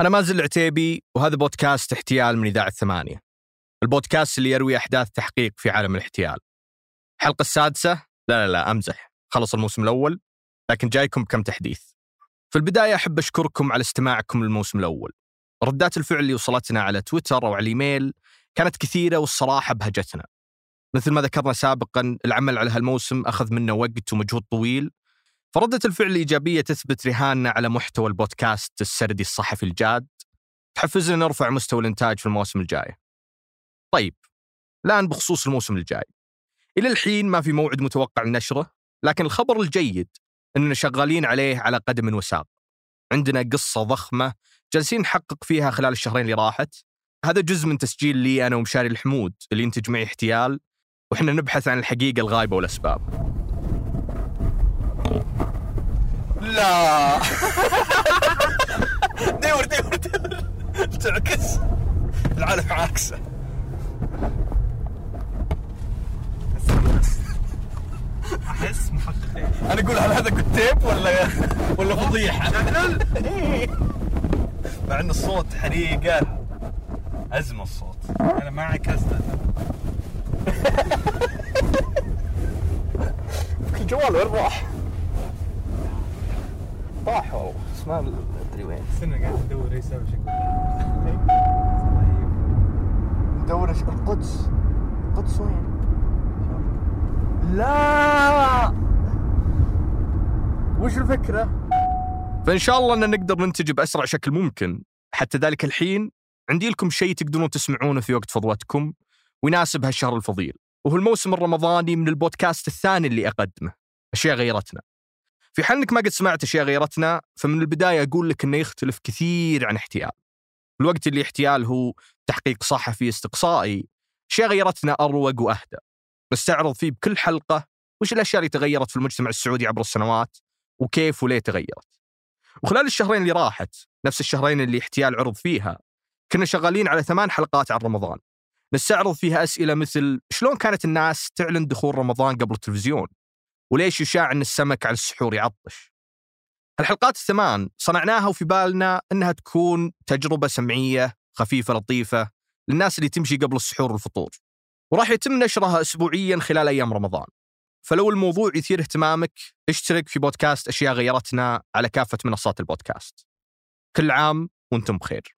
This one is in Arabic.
أنا مازل العتيبي وهذا بودكاست احتيال من إذاعة ثمانية. البودكاست اللي يروي أحداث تحقيق في عالم الاحتيال. الحلقة السادسة؟ لا لا لا أمزح. خلص الموسم الأول لكن جايكم بكم تحديث. في البداية أحب أشكركم على استماعكم للموسم الأول. ردات الفعل اللي وصلتنا على تويتر أو على الإيميل كانت كثيرة والصراحة بهجتنا. مثل ما ذكرنا سابقا العمل على هالموسم أخذ منا وقت ومجهود طويل فردة الفعل الإيجابية تثبت رهاننا على محتوى البودكاست السردي الصحفي الجاد. تحفزنا نرفع مستوى الإنتاج في المواسم الجاية طيب الآن بخصوص الموسم الجاي. إلى الحين ما في موعد متوقع لنشره لكن الخبر الجيد أننا شغالين عليه على قدم وساق. عندنا قصة ضخمة جالسين نحقق فيها خلال الشهرين اللي راحت. هذا جزء من تسجيل لي أنا ومشاري الحمود اللي ينتج معي احتيال وإحنا نبحث عن الحقيقة الغايبة والأسباب. لا. دور دور دور. تعكس. العالم عاكسه أحس محققين أنا أقول هل هذا كتيب ولا ولا فضيحة؟ مع إن الصوت حريقة. أزمة الصوت. أنا ما عكست الجوال وين راح؟ راح والله بس ما ادري وين استنى قاعد ادور إيش أسوي شكل ندور إيش- القدس. القدس وين؟ لا! وش الفكرة؟ فإن شاء الله أن نقدر ننتج بأسرع شكل ممكن. حتى ذلك الحين عندي لكم شيء تقدرون تسمعونه في وقت فضوتكم ويناسب هالشهر الفضيل وهو الموسم الرمضاني من البودكاست الثاني اللي أقدمه. أشياء غيرتنا. في حال انك ما قد سمعت اشياء غيرتنا فمن البداية أقول لك إنه يختلف كثير عن احتيال. الوقت اللي احتيال هو تحقيق صحفي استقصائي، اشياء غيرتنا أروق وأهدى. نستعرض فيه بكل حلقة وش الأشياء اللي تغيرت في المجتمع السعودي عبر السنوات وكيف وليه تغيرت. وخلال الشهرين اللي راحت نفس الشهرين اللي احتيال عرض فيها كنا شغالين على ثمان حلقات عن رمضان. نستعرض فيها أسئلة مثل شلون كانت الناس تعلن دخول رمضان قبل التلفزيون؟ وليش يشاع ان السمك على السحور يعطش؟ الحلقات الثمان صنعناها وفي بالنا إنها تكون تجربة سمعية خفيفة لطيفة للناس اللي تمشي قبل السحور والفطور. وراح يتم نشرها اسبوعيا خلال أيام رمضان. فلو الموضوع يثير اهتمامك اشترك في بودكاست أشياء غيرتنا على كافة منصات البودكاست. كل عام وأنتم بخير.